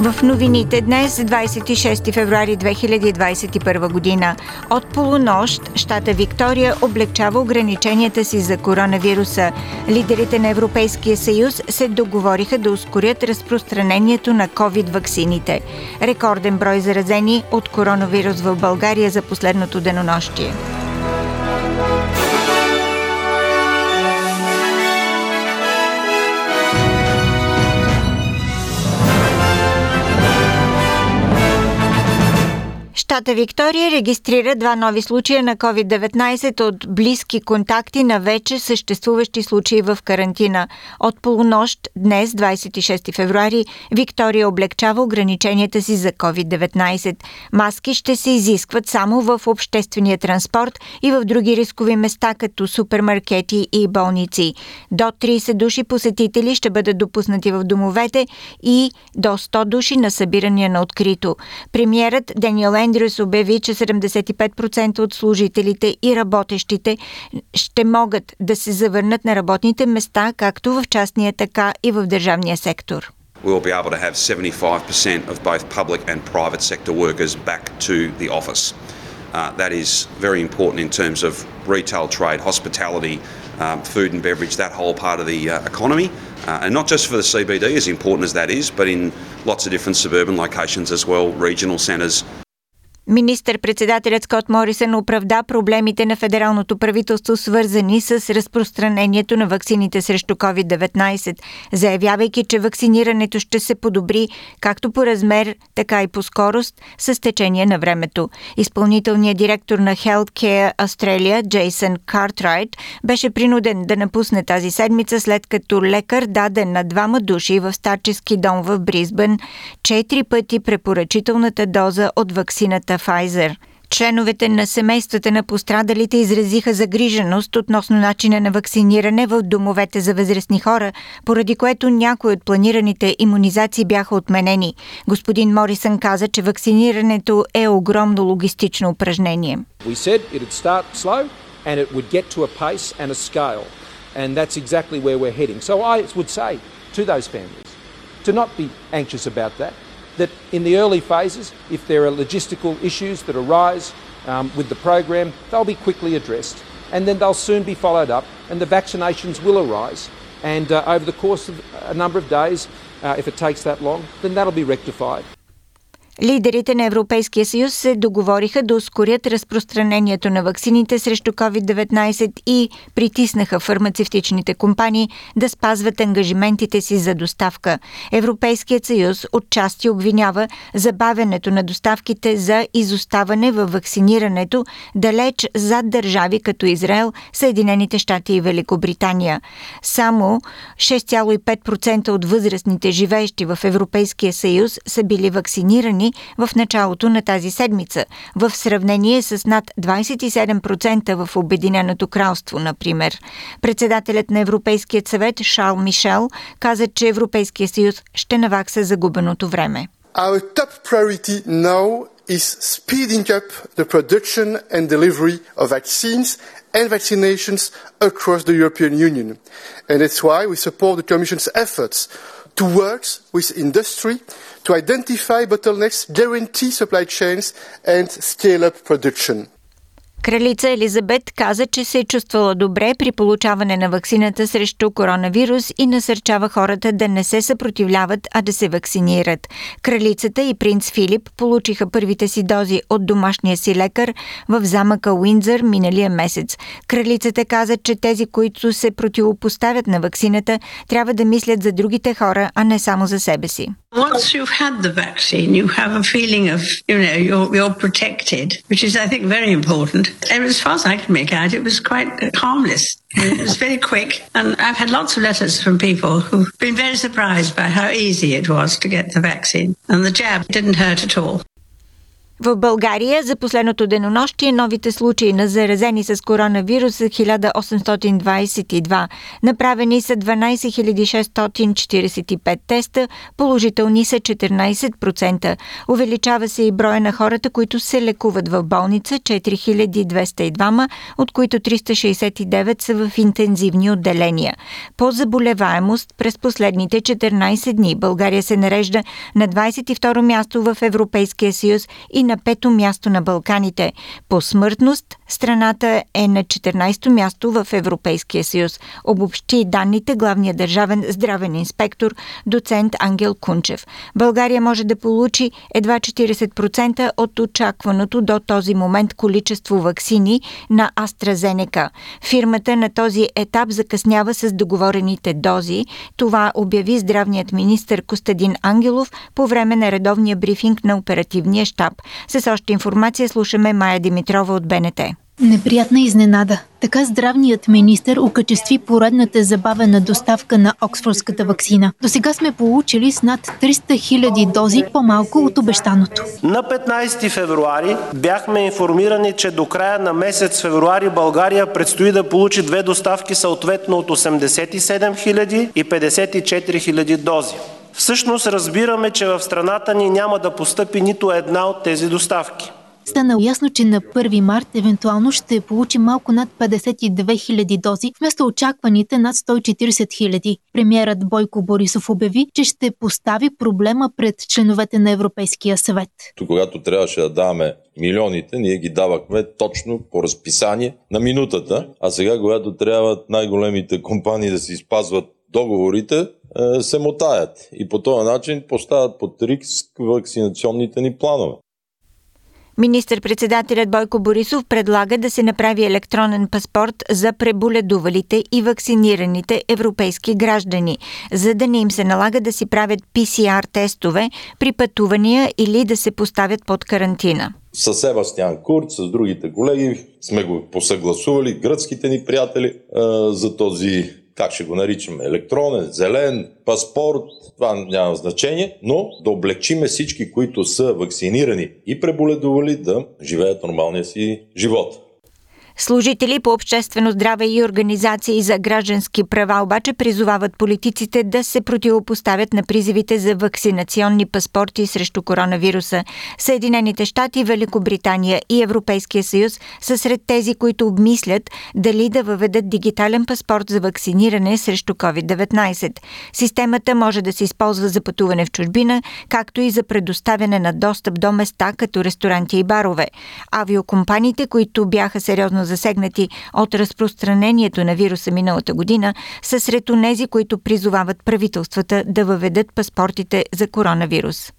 В новините днес, 26 февруари 2021 година, от полунощ, щата Виктория облегчава ограниченията си за коронавируса. Лидерите на Европейския съюз се договориха да ускорят разпространението на COVID-ваксините. Рекорден брой заразени от коронавирус в България за последното денонощие. Щата Виктория регистрира два нови случая на COVID-19 от близки контакти на вече съществуващи случаи в карантина. От полунощ днес, 26 февруари, Виктория облегчава ограниченията си за COVID-19. Маски ще се изискват само в обществения транспорт и в други рискови места, като супермаркети и болници. До 30 души посетители ще бъдат допуснати в домовете и до 100 души на събирания на открито. Премьерът Даниел Ендрюс обяви, че 75% от служителите и работещите ще могат да се завърнат на работните места, както в частния, така и в държавния сектор. we will be able to have 75% of both public and private sector workers back to the office. Uh, that is very important in terms of retail trade, hospitality, um, food and beverage, that whole part of the uh, economy. Uh, and not just for the CBD, as important as that is, but in lots of different suburban locations as well, regional centres, Министър-председателят Скот Морисън оправда проблемите на федералното правителство, свързани с разпространението на ваксините срещу COVID-19, заявявайки, че вакцинирането ще се подобри както по размер, така и по скорост с течение на времето. Изпълнителният директор на Healthcare Australia, Джейсън Картрайт, беше принуден да напусне тази седмица, след като лекар даде на двама души в старчески дом в Бризбън четири пъти препоръчителната доза от ваксината Pfizer. Членовете на семействата на пострадалите изразиха загриженост относно начина на вакциниране в домовете за възрастни хора, поради което някои от планираните иммунизации бяха отменени. Господин Морисън каза, че вакцинирането е огромно логистично упражнение. And that's exactly where we're heading. So I would say to those families to not be anxious about that. That in the early phases, if there are logistical issues that arise um, with the program, they'll be quickly addressed and then they'll soon be followed up and the vaccinations will arise. And uh, over the course of a number of days, uh, if it takes that long, then that'll be rectified. Лидерите на Европейския съюз се договориха да ускорят разпространението на ваксините срещу COVID-19 и притиснаха фармацевтичните компании да спазват ангажиментите си за доставка. Европейският съюз отчасти обвинява забавянето на доставките за изоставане във вакцинирането далеч зад държави като Израел, Съединените щати и Великобритания. Само 6,5% от възрастните живеещи в Европейския съюз са били вакцинирани в началото на тази седмица, в сравнение с над 27% в Обединеното кралство, например. Председателят на Европейският съвет Шарл Мишел каза, че Европейския съюз ще навакса загубеното време. Our top priority now is speeding up the production and delivery of vaccines and vaccinations across the European Union. And that's why we support the Commission's efforts to work with industry to identify bottlenecks, guarantee supply chains, and scale up production. Кралица Елизабет каза, че се е чувствала добре при получаване на вакцината срещу коронавирус и насърчава хората да не се съпротивляват, а да се вакцинират. Кралицата и принц Филип получиха първите си дози от домашния си лекар в замъка Уиндзър миналия месец. Кралицата каза, че тези, които се противопоставят на вакцината, трябва да мислят за другите хора, а не само за себе си. Once you've had the vaccine, you have a feeling of, you know, you're, you're protected, which is, I think, very important. As far as I can make out, it was quite harmless. It was very quick. And I've had lots of letters from people who've been very surprised by how easy it was to get the vaccine. And the jab didn't hurt at all. В България за последното денонощие новите случаи на заразени с коронавирус са 1822. Направени са 12 645 теста, положителни са 14%. Увеличава се и броя на хората, които се лекуват в болница 4202, от които 369 са в интензивни отделения. По заболеваемост през последните 14 дни България се нарежда на 22 място в Европейския съюз и на пето място на Балканите. По смъртност страната е на 14-то място в Европейския съюз. Обобщи данните главният държавен здравен инспектор, доцент Ангел Кунчев. България може да получи едва 40% от очакваното до този момент количество вакцини на AstraZeneca. Фирмата на този етап закъснява с договорените дози. Това обяви здравният министр Костадин Ангелов по време на редовния брифинг на оперативния щаб. С още информация слушаме Майя Димитрова от БНТ. Неприятна изненада. Така здравният министр окачестви поредната забавена доставка на Оксфордската вакцина. До сега сме получили с над 300 хиляди дози по-малко от обещаното. На 15 февруари бяхме информирани, че до края на месец февруари България предстои да получи две доставки съответно от 87 хиляди и 54 хиляди дози. Всъщност разбираме, че в страната ни няма да постъпи нито една от тези доставки. Стана ясно, че на 1 март евентуално ще получи малко над 52 000 дози, вместо очакваните над 140 000. Премьерът Бойко Борисов обяви, че ще постави проблема пред членовете на Европейския съвет. Когато трябваше да даваме милионите, ние ги давахме точно по разписание на минутата, а сега, когато трябва най-големите компании да си спазват договорите, се мотаят и по този начин поставят под риск вакцинационните ни планове. Министър-председателят Бойко Борисов предлага да се направи електронен паспорт за преболедувалите и вакцинираните европейски граждани, за да не им се налага да си правят ПСР тестове при пътувания или да се поставят под карантина. С Себастиан Курт, с другите колеги сме го посъгласували, гръцките ни приятели, за този как ще го наричаме, електронен, зелен, паспорт, това няма значение, но да облегчиме всички, които са вакцинирани и преболедували да живеят нормалния си живот. Служители по обществено здраве и организации за граждански права обаче призовават политиците да се противопоставят на призивите за вакцинационни паспорти срещу коронавируса. Съединените щати, Великобритания и Европейския съюз са сред тези, които обмислят дали да въведат дигитален паспорт за вакциниране срещу COVID-19. Системата може да се използва за пътуване в чужбина, както и за предоставяне на достъп до места като ресторанти и барове. Авиокомпаниите, които бяха сериозно засегнати от разпространението на вируса миналата година, са сред онези, които призовават правителствата да въведат паспортите за коронавирус.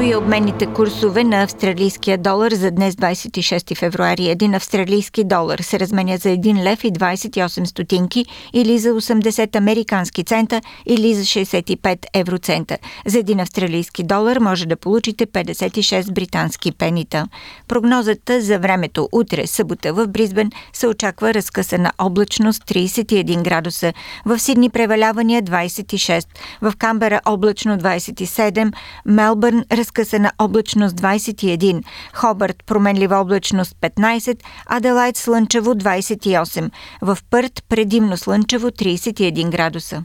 Ето и обменните курсове на австралийския долар за днес 26 февруари. Един австралийски долар се разменя за 1 лев и 28 стотинки или за 80 американски цента или за 65 евроцента. За един австралийски долар може да получите 56 британски пенита. Прогнозата за времето утре, събота в Бризбен, се очаква разкъсана облачност 31 градуса, в Сидни превалявания 26, в Камбера облачно 27, Мелбърн разкъсана облачност 21, Хобърт променлива облачност 15, Аделайт слънчево 28, в Пърт предимно слънчево 31 градуса.